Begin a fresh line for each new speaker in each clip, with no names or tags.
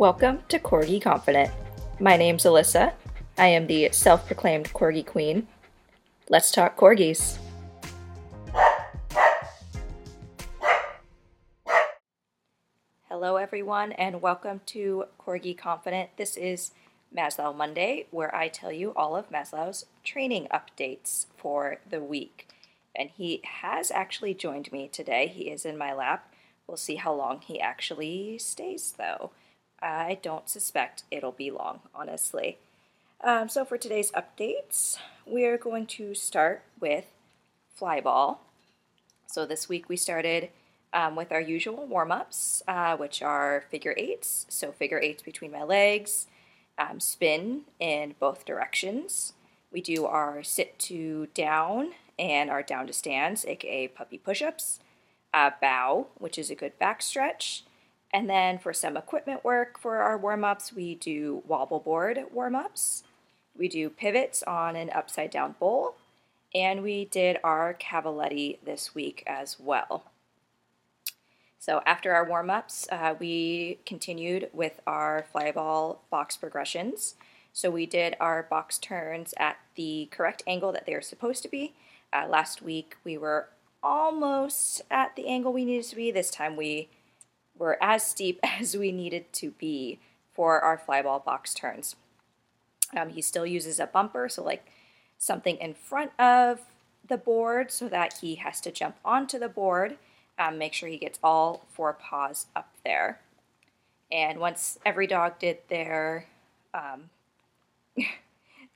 Welcome to Corgi Confident. My name's Alyssa. I am the self proclaimed Corgi Queen. Let's talk corgis. Hello, everyone, and welcome to Corgi Confident. This is Maslow Monday, where I tell you all of Maslow's training updates for the week. And he has actually joined me today. He is in my lap. We'll see how long he actually stays, though. I don't suspect it'll be long, honestly. Um, so, for today's updates, we're going to start with flyball. So, this week we started um, with our usual warm ups, uh, which are figure eights. So, figure eights between my legs, um, spin in both directions. We do our sit to down and our down to stands, aka puppy push ups, uh, bow, which is a good back stretch. And then for some equipment work for our warm ups, we do wobble board warm ups. We do pivots on an upside down bowl. And we did our cavaletti this week as well. So after our warm ups, uh, we continued with our flyball box progressions. So we did our box turns at the correct angle that they are supposed to be. Uh, last week we were almost at the angle we needed to be. This time we were as steep as we needed to be for our flyball box turns. Um, he still uses a bumper, so like something in front of the board so that he has to jump onto the board um, make sure he gets all four paws up there. And once every dog did their um,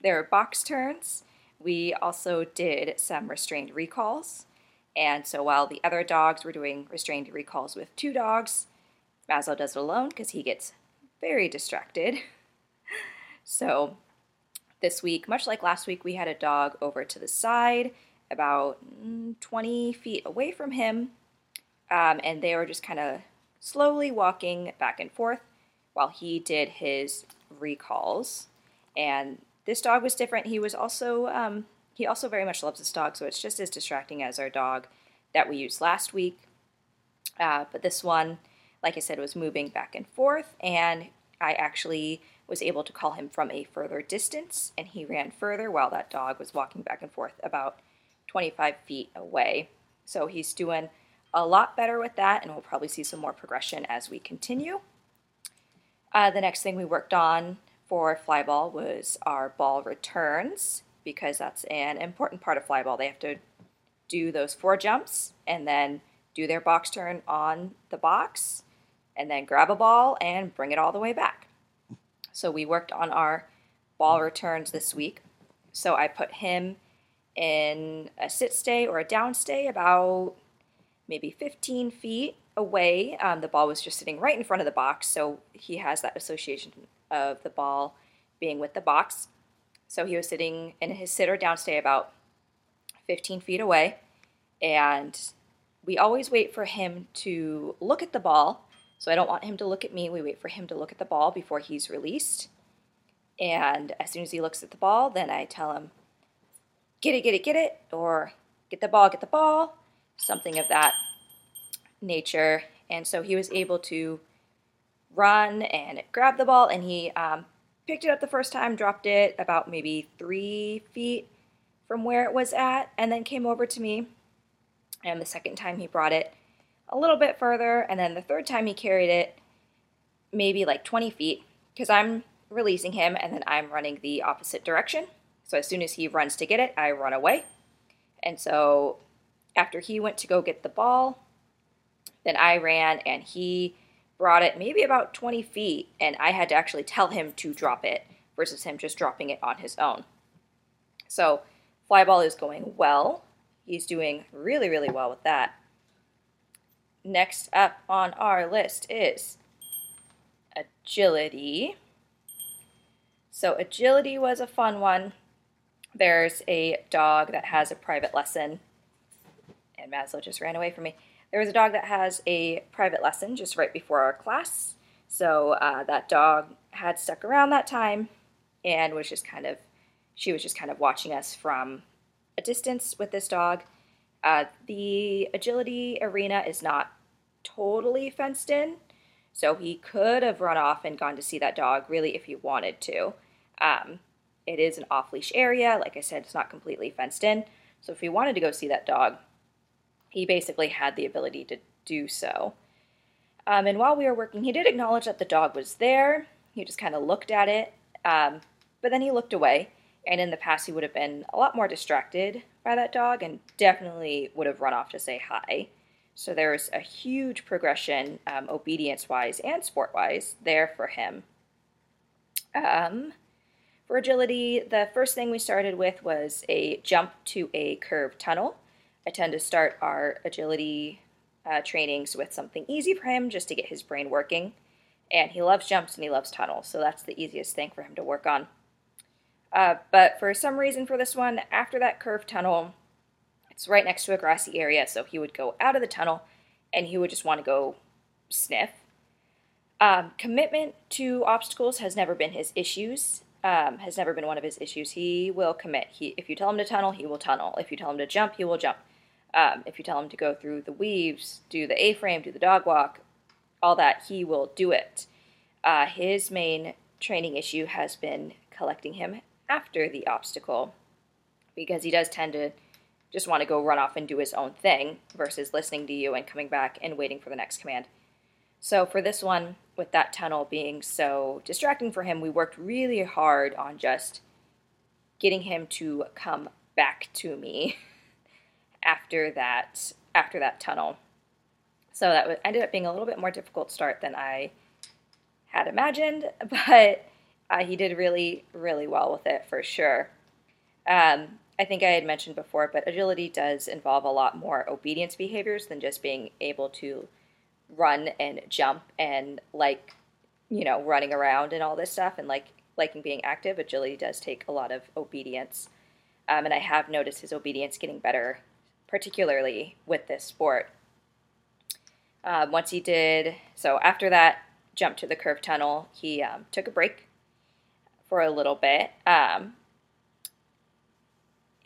their box turns, we also did some restrained recalls. And so while the other dogs were doing restrained recalls with two dogs, Maslow does it alone because he gets very distracted. so this week, much like last week, we had a dog over to the side, about mm, 20 feet away from him, um, and they were just kind of slowly walking back and forth while he did his recalls. And this dog was different. He was also um, he also very much loves this dog, so it's just as distracting as our dog that we used last week. Uh, but this one, like I said, was moving back and forth, and I actually was able to call him from a further distance, and he ran further while that dog was walking back and forth about 25 feet away. So he's doing a lot better with that, and we'll probably see some more progression as we continue. Uh, the next thing we worked on for flyball was our ball returns because that's an important part of flyball. They have to do those four jumps and then do their box turn on the box and then grab a ball and bring it all the way back. So we worked on our ball returns this week. So I put him in a sit stay or a down stay about maybe 15 feet away. Um, the ball was just sitting right in front of the box, so he has that association of the ball being with the box. So he was sitting in his sit or down stay about 15 feet away, and we always wait for him to look at the ball. So I don't want him to look at me. We wait for him to look at the ball before he's released. And as soon as he looks at the ball, then I tell him, get it, get it, get it, or get the ball, get the ball something of that nature. And so he was able to run and grab the ball, and he um, picked it up the first time, dropped it about maybe three feet from where it was at, and then came over to me. And the second time he brought it a little bit further, and then the third time he carried it maybe like 20 feet because I'm releasing him and then I'm running the opposite direction. So as soon as he runs to get it, I run away. And so after he went to go get the ball, then I ran and he brought it maybe about 20 feet, and I had to actually tell him to drop it versus him just dropping it on his own. So, flyball is going well. He's doing really, really well with that. Next up on our list is agility. So, agility was a fun one. There's a dog that has a private lesson and Maslow just ran away from me. There was a dog that has a private lesson just right before our class. So uh, that dog had stuck around that time and was just kind of, she was just kind of watching us from a distance with this dog. Uh, the agility arena is not totally fenced in. So he could have run off and gone to see that dog really if he wanted to. Um, it is an off leash area. Like I said, it's not completely fenced in. So if he wanted to go see that dog, he basically had the ability to do so. Um, and while we were working, he did acknowledge that the dog was there. He just kind of looked at it, um, but then he looked away. And in the past, he would have been a lot more distracted by that dog and definitely would have run off to say hi. So there's a huge progression, um, obedience wise and sport wise, there for him. Um, for agility, the first thing we started with was a jump to a curved tunnel. I tend to start our agility uh, trainings with something easy for him just to get his brain working. And he loves jumps and he loves tunnels, so that's the easiest thing for him to work on. Uh, but for some reason for this one, after that curved tunnel, it's right next to a grassy area, so he would go out of the tunnel and he would just want to go sniff. Um, commitment to obstacles has never been his issues. Um, has never been one of his issues. He will commit. He, if you tell him to tunnel, he will tunnel. If you tell him to jump, he will jump. Um, if you tell him to go through the weaves, do the A-frame, do the dog walk, all that, he will do it. Uh, his main training issue has been collecting him after the obstacle because he does tend to just want to go run off and do his own thing versus listening to you and coming back and waiting for the next command. So for this one, with that tunnel being so distracting for him, we worked really hard on just getting him to come back to me after that after that tunnel. So that ended up being a little bit more difficult start than I had imagined, but uh, he did really, really well with it for sure. Um, I think I had mentioned before, but agility does involve a lot more obedience behaviors than just being able to run and jump and like you know running around and all this stuff and like liking being active. Agility does take a lot of obedience. Um, and i have noticed his obedience getting better particularly with this sport. Um, once he did so after that jump to the curved tunnel he um, took a break for a little bit um,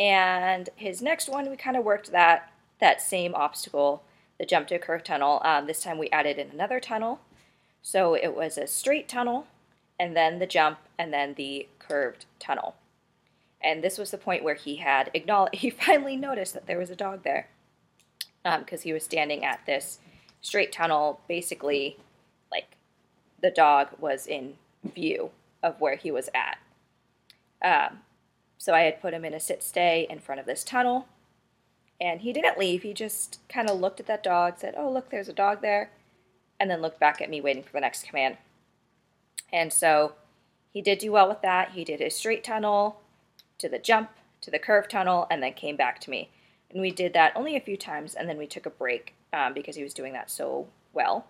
and his next one we kind of worked that that same obstacle the jump to curved tunnel. Um, this time we added in another tunnel. So it was a straight tunnel, and then the jump, and then the curved tunnel. And this was the point where he had acknowledged, he finally noticed that there was a dog there. Because um, he was standing at this straight tunnel, basically, like the dog was in view of where he was at. Um, so I had put him in a sit stay in front of this tunnel and he didn't leave. He just kind of looked at that dog, said, Oh, look, there's a dog there, and then looked back at me, waiting for the next command. And so he did do well with that. He did his straight tunnel to the jump, to the curve tunnel, and then came back to me. And we did that only a few times, and then we took a break um, because he was doing that so well.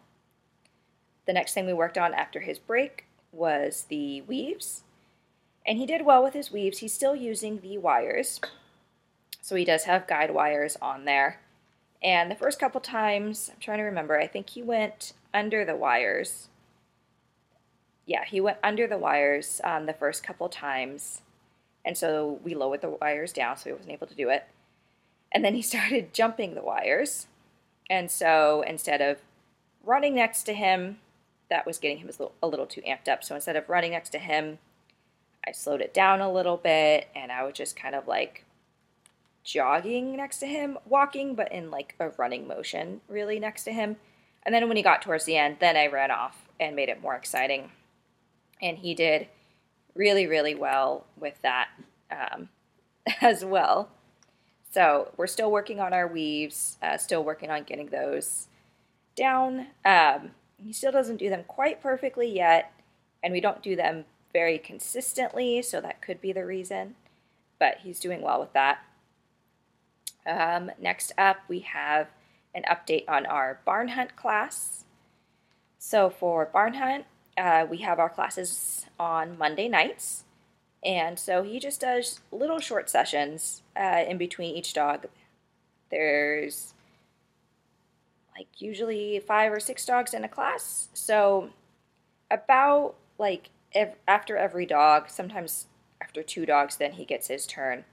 The next thing we worked on after his break was the weaves. And he did well with his weaves. He's still using the wires, so he does have guide wires on there. And the first couple times, I'm trying to remember, I think he went under the wires. Yeah, he went under the wires um, the first couple times. And so we lowered the wires down so he wasn't able to do it. And then he started jumping the wires. And so instead of running next to him, that was getting him a little, too amped up. So instead of running next to him, I slowed it down a little bit and I was just kind of like jogging next to him, walking, but in like a running motion, really next to him. And then when he got towards the end, then I ran off and made it more exciting. And he did really, really well with that um, as well. So we're still working on our weaves, uh, still working on getting those down. Um, he still doesn't do them quite perfectly yet, and we don't do them very consistently, so that could be the reason. But he's doing well with that. Um, next up, we have an update on our barn hunt class. So for barn hunt, uh, we have our classes on Monday nights. And so he just does little short sessions uh, in between each dog. There's like usually five or six dogs in a class. So about like ev- after every dog, sometimes after two dogs, then he gets his turn.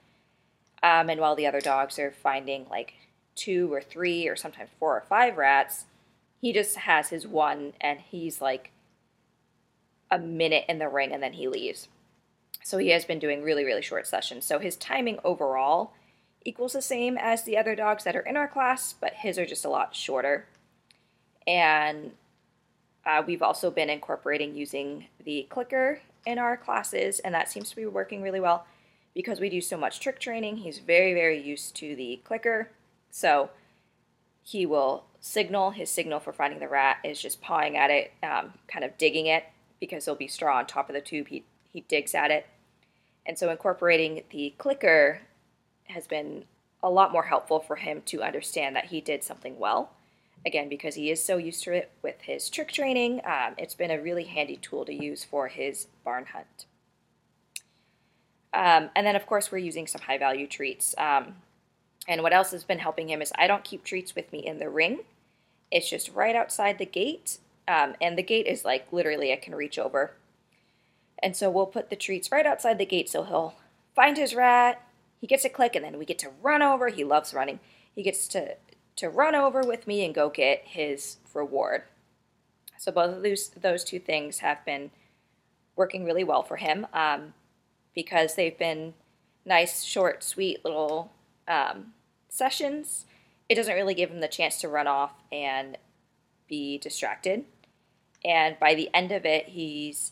Um, and while the other dogs are finding like two or three or sometimes four or five rats, he just has his one and he's like a minute in the ring and then he leaves. So he has been doing really, really short sessions. So his timing overall equals the same as the other dogs that are in our class, but his are just a lot shorter. And uh, we've also been incorporating using the clicker in our classes, and that seems to be working really well because we do so much trick training. He's very, very used to the clicker. So he will signal. His signal for finding the rat is just pawing at it, um, kind of digging it because there'll be straw on top of the tube. He, he digs at it. And so incorporating the clicker has been a lot more helpful for him to understand that he did something well. Again, because he is so used to it with his trick training, um, it's been a really handy tool to use for his barn hunt. Um, and then, of course, we're using some high value treats. Um, and what else has been helping him is I don't keep treats with me in the ring. It's just right outside the gate. Um, and the gate is like literally I can reach over. And so we'll put the treats right outside the gate so he'll find his rat. He gets a click and then we get to run over. He loves running. He gets to, to run over with me and go get his reward. So both of those, those two things have been working really well for him um, because they've been nice, short, sweet little um, sessions. It doesn't really give him the chance to run off and be distracted. And by the end of it, he's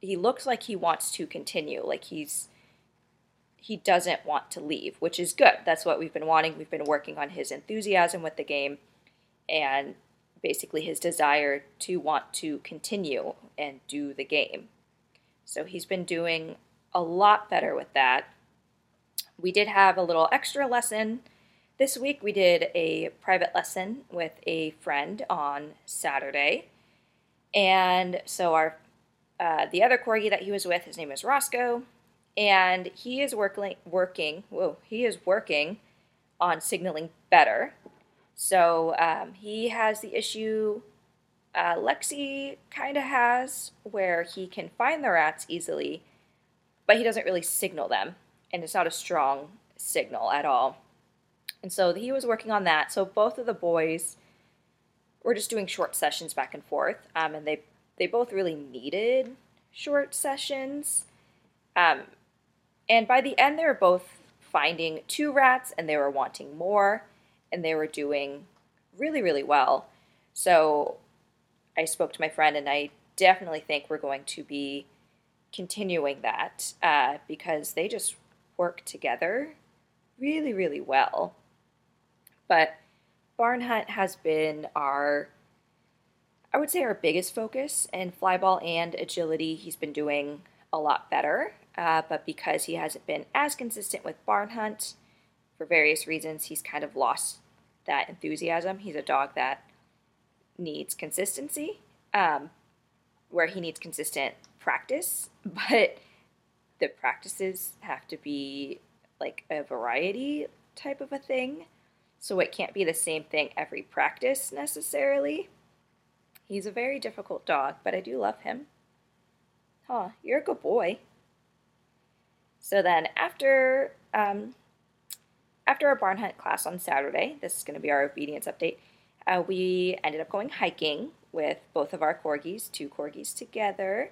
he looks like he wants to continue, like he's he doesn't want to leave, which is good. That's what we've been wanting. We've been working on his enthusiasm with the game and basically his desire to want to continue and do the game. So he's been doing a lot better with that. We did have a little extra lesson. This week we did a private lesson with a friend on Saturday. And so our uh, the other corgi that he was with, his name is Roscoe, and he is working working. Whoa, he is working on signaling better. So um, he has the issue uh, Lexi kind of has, where he can find the rats easily, but he doesn't really signal them, and it's not a strong signal at all. And so he was working on that. So both of the boys were just doing short sessions back and forth, um, and they they both really needed short sessions. Um, and by the end, they were both finding two rats and they were wanting more and they were doing really, really well. So I spoke to my friend and I definitely think we're going to be continuing that uh, because they just work together really, really well. But Barn Hunt has been our I would say our biggest focus in flyball and agility, he's been doing a lot better. Uh, but because he hasn't been as consistent with barn hunt for various reasons, he's kind of lost that enthusiasm. He's a dog that needs consistency, um, where he needs consistent practice, but the practices have to be like a variety type of a thing. So it can't be the same thing every practice necessarily. He's a very difficult dog, but I do love him. Huh, you're a good boy. So then after um, after our barn hunt class on Saturday, this is going to be our obedience update, uh, we ended up going hiking with both of our corgis, two corgis together.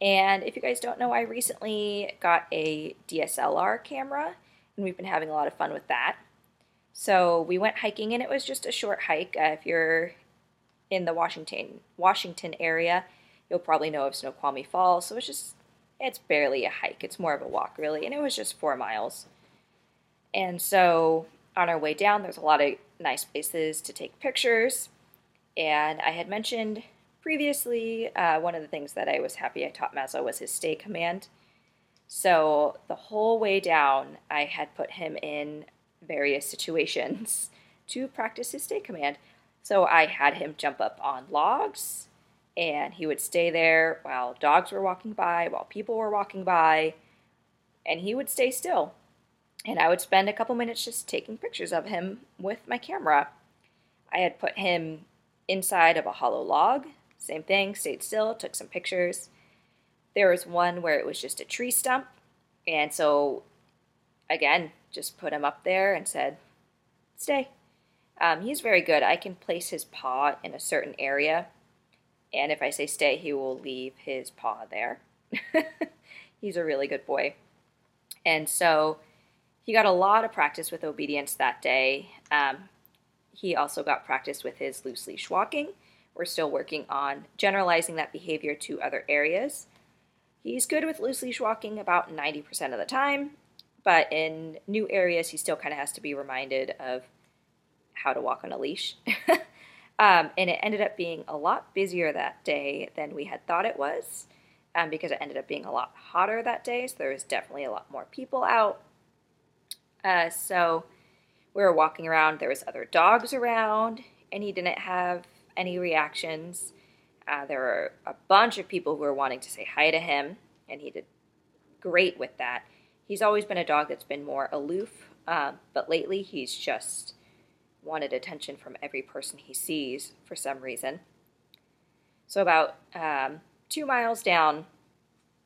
And if you guys don't know, I recently got a DSLR camera, and we've been having a lot of fun with that. So we went hiking, and it was just a short hike. Uh, if you're in the Washington Washington area, you'll probably know of Snoqualmie Falls. So it's just it's barely a hike. It's more of a walk really, and it was just 4 miles. And so on our way down, there's a lot of nice places to take pictures. And I had mentioned previously uh, one of the things that I was happy I taught Maslow was his stay command. So the whole way down, I had put him in various situations to practice his stay command. So I had him jump up on logs and he would stay there while dogs were walking by, while people were walking by, and he would stay still. And I would spend a couple minutes just taking pictures of him with my camera. I had put him inside of a hollow log, same thing, stayed still, took some pictures. There was one where it was just a tree stump, and so again, just put him up there and said, Stay. Um, he's very good. I can place his paw in a certain area, and if I say stay, he will leave his paw there. he's a really good boy. And so he got a lot of practice with obedience that day. Um, he also got practice with his loose leash walking. We're still working on generalizing that behavior to other areas. He's good with loose leash walking about 90% of the time, but in new areas, he still kind of has to be reminded of how to walk on a leash. um, and it ended up being a lot busier that day than we had thought it was um, because it ended up being a lot hotter that day. So there was definitely a lot more people out. Uh, so we were walking around. There was other dogs around, and he didn't have any reactions. Uh, there were a bunch of people who were wanting to say hi to him, and he did great with that. He's always been a dog that's been more aloof, uh, but lately he's just wanted attention from every person he sees for some reason. So, about um, two miles down,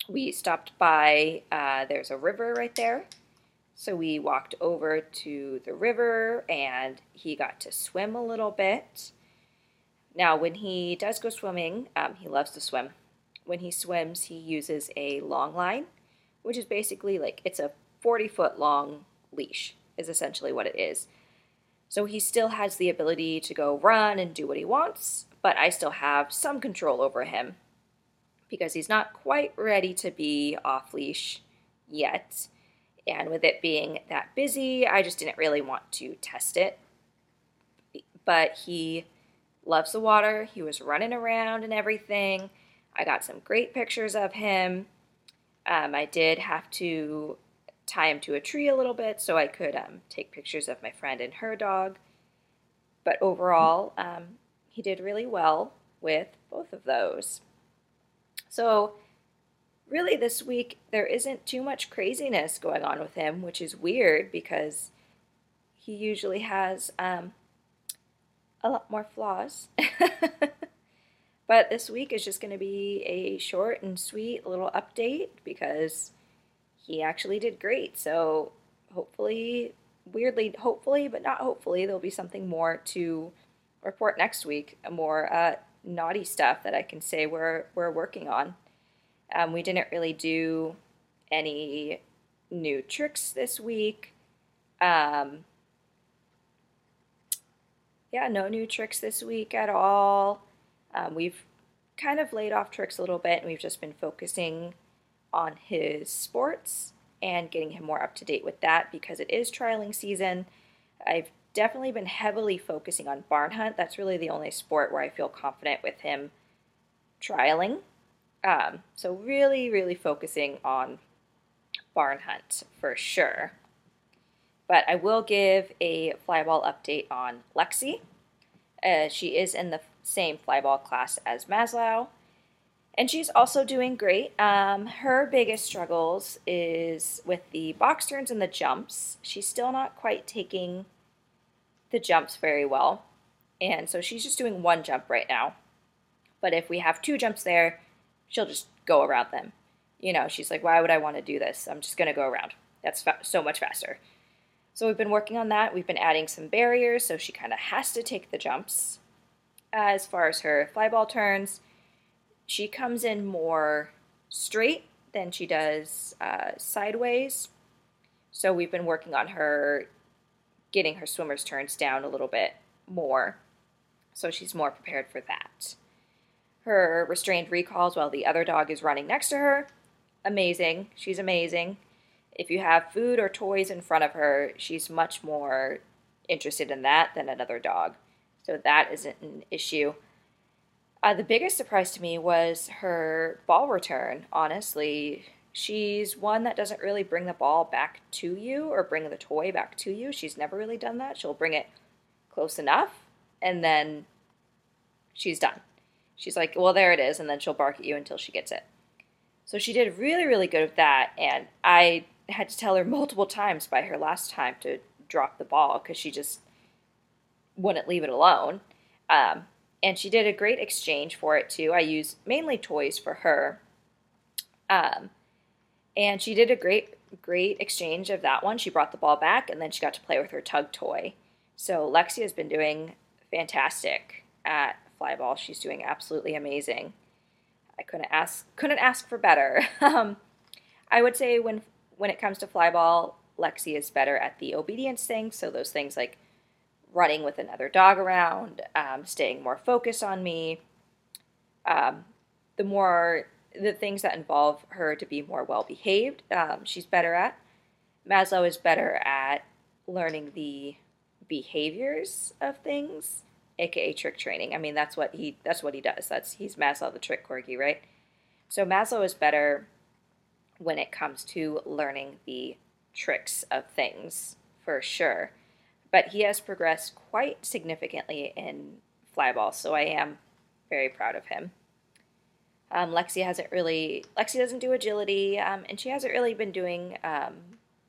we stopped by, uh, there's a river right there. So, we walked over to the river and he got to swim a little bit. Now, when he does go swimming, um, he loves to swim. When he swims, he uses a long line, which is basically like it's a 40 foot long leash, is essentially what it is. So he still has the ability to go run and do what he wants, but I still have some control over him because he's not quite ready to be off leash yet. And with it being that busy, I just didn't really want to test it. But he loves the water. He was running around and everything. I got some great pictures of him. Um, I did have to tie him to a tree a little bit so I could um, take pictures of my friend and her dog. But overall, um, he did really well with both of those. So, really, this week, there isn't too much craziness going on with him, which is weird because he usually has um, a lot more flaws. but this week is just going to be a short and sweet little update because he actually did great. So hopefully, weirdly, hopefully, but not hopefully, there'll be something more to report next week. More uh, naughty stuff that I can say we're we're working on. Um, we didn't really do any new tricks this week. Um, yeah, no new tricks this week at all. Um, we've kind of laid off tricks a little bit and we've just been focusing on his sports and getting him more up to date with that because it is trialing season. I've definitely been heavily focusing on barn hunt. That's really the only sport where I feel confident with him trialing. Um, so, really, really focusing on barn hunt for sure. But I will give a flyball update on Lexi. Uh, she is in the same flyball class as Maslow and she's also doing great. Um, her biggest struggles is with the box turns and the jumps. She's still not quite taking the jumps very well, and so she's just doing one jump right now. But if we have two jumps there, she'll just go around them. You know, she's like, why would I want to do this? I'm just going to go around. That's fa- so much faster. So we've been working on that. We've been adding some barriers, so she kind of has to take the jumps. As far as her flyball turns, she comes in more straight than she does uh, sideways. So we've been working on her getting her swimmer's turns down a little bit more. So she's more prepared for that. Her restrained recalls while the other dog is running next to her. Amazing. She's amazing. If you have food or toys in front of her, she's much more interested in that than another dog. So that isn't an issue. Uh, the biggest surprise to me was her ball return, honestly. She's one that doesn't really bring the ball back to you or bring the toy back to you. She's never really done that. She'll bring it close enough and then she's done. She's like, well, there it is. And then she'll bark at you until she gets it. So she did really, really good with that. And I had to tell her multiple times by her last time to drop the ball because she just wouldn't leave it alone. Um, and she did a great exchange for it too. I use mainly toys for her. Um, and she did a great, great exchange of that one. She brought the ball back and then she got to play with her tug toy. So Lexi has been doing fantastic at flyball. She's doing absolutely amazing. I couldn't ask couldn't ask for better. um, I would say when when it comes to flyball, Lexi is better at the obedience things. So those things like running with another dog around, um, staying more focused on me. Um, the more the things that involve her to be more well behaved, um, she's better at. Maslow is better at learning the behaviors of things, aka trick training. I mean, that's what he that's what he does. That's he's Maslow the trick corgi, right? So Maslow is better when it comes to learning the tricks of things for sure. But he has progressed quite significantly in flyball, so I am very proud of him. Um, Lexi hasn't really, Lexi doesn't do agility, um, and she hasn't really been doing um,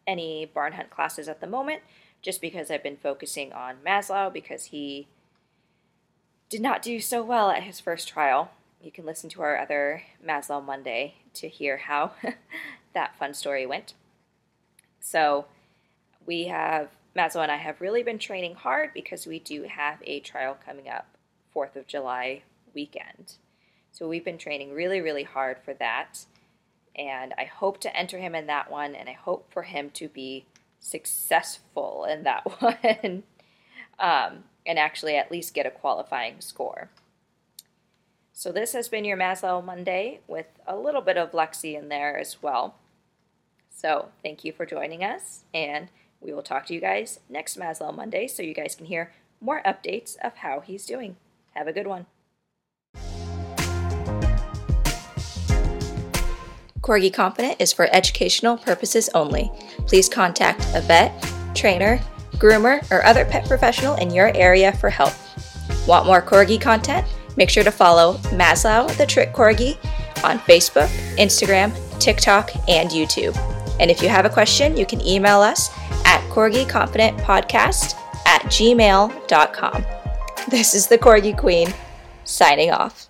any barn hunt classes at the moment, just because I've been focusing on Maslow because he did not do so well at his first trial. You can listen to our other Maslow Monday to hear how that fun story went. So we have, Maslow and I have really been training hard because we do have a trial coming up 4th of July weekend. So we've been training really, really hard for that. And I hope to enter him in that one, and I hope for him to be successful in that one um, and actually at least get a qualifying score. So, this has been your Maslow Monday with a little bit of Lexi in there as well. So, thank you for joining us, and we will talk to you guys next Maslow Monday so you guys can hear more updates of how he's doing. Have a good one. Corgi Confident is for educational purposes only. Please contact a vet, trainer, groomer, or other pet professional in your area for help. Want more Corgi content? Make sure to follow Maslow the Trick Corgi on Facebook, Instagram, TikTok, and YouTube. And if you have a question, you can email us at corgiconfidentpodcast at gmail.com. This is the Corgi Queen, signing off.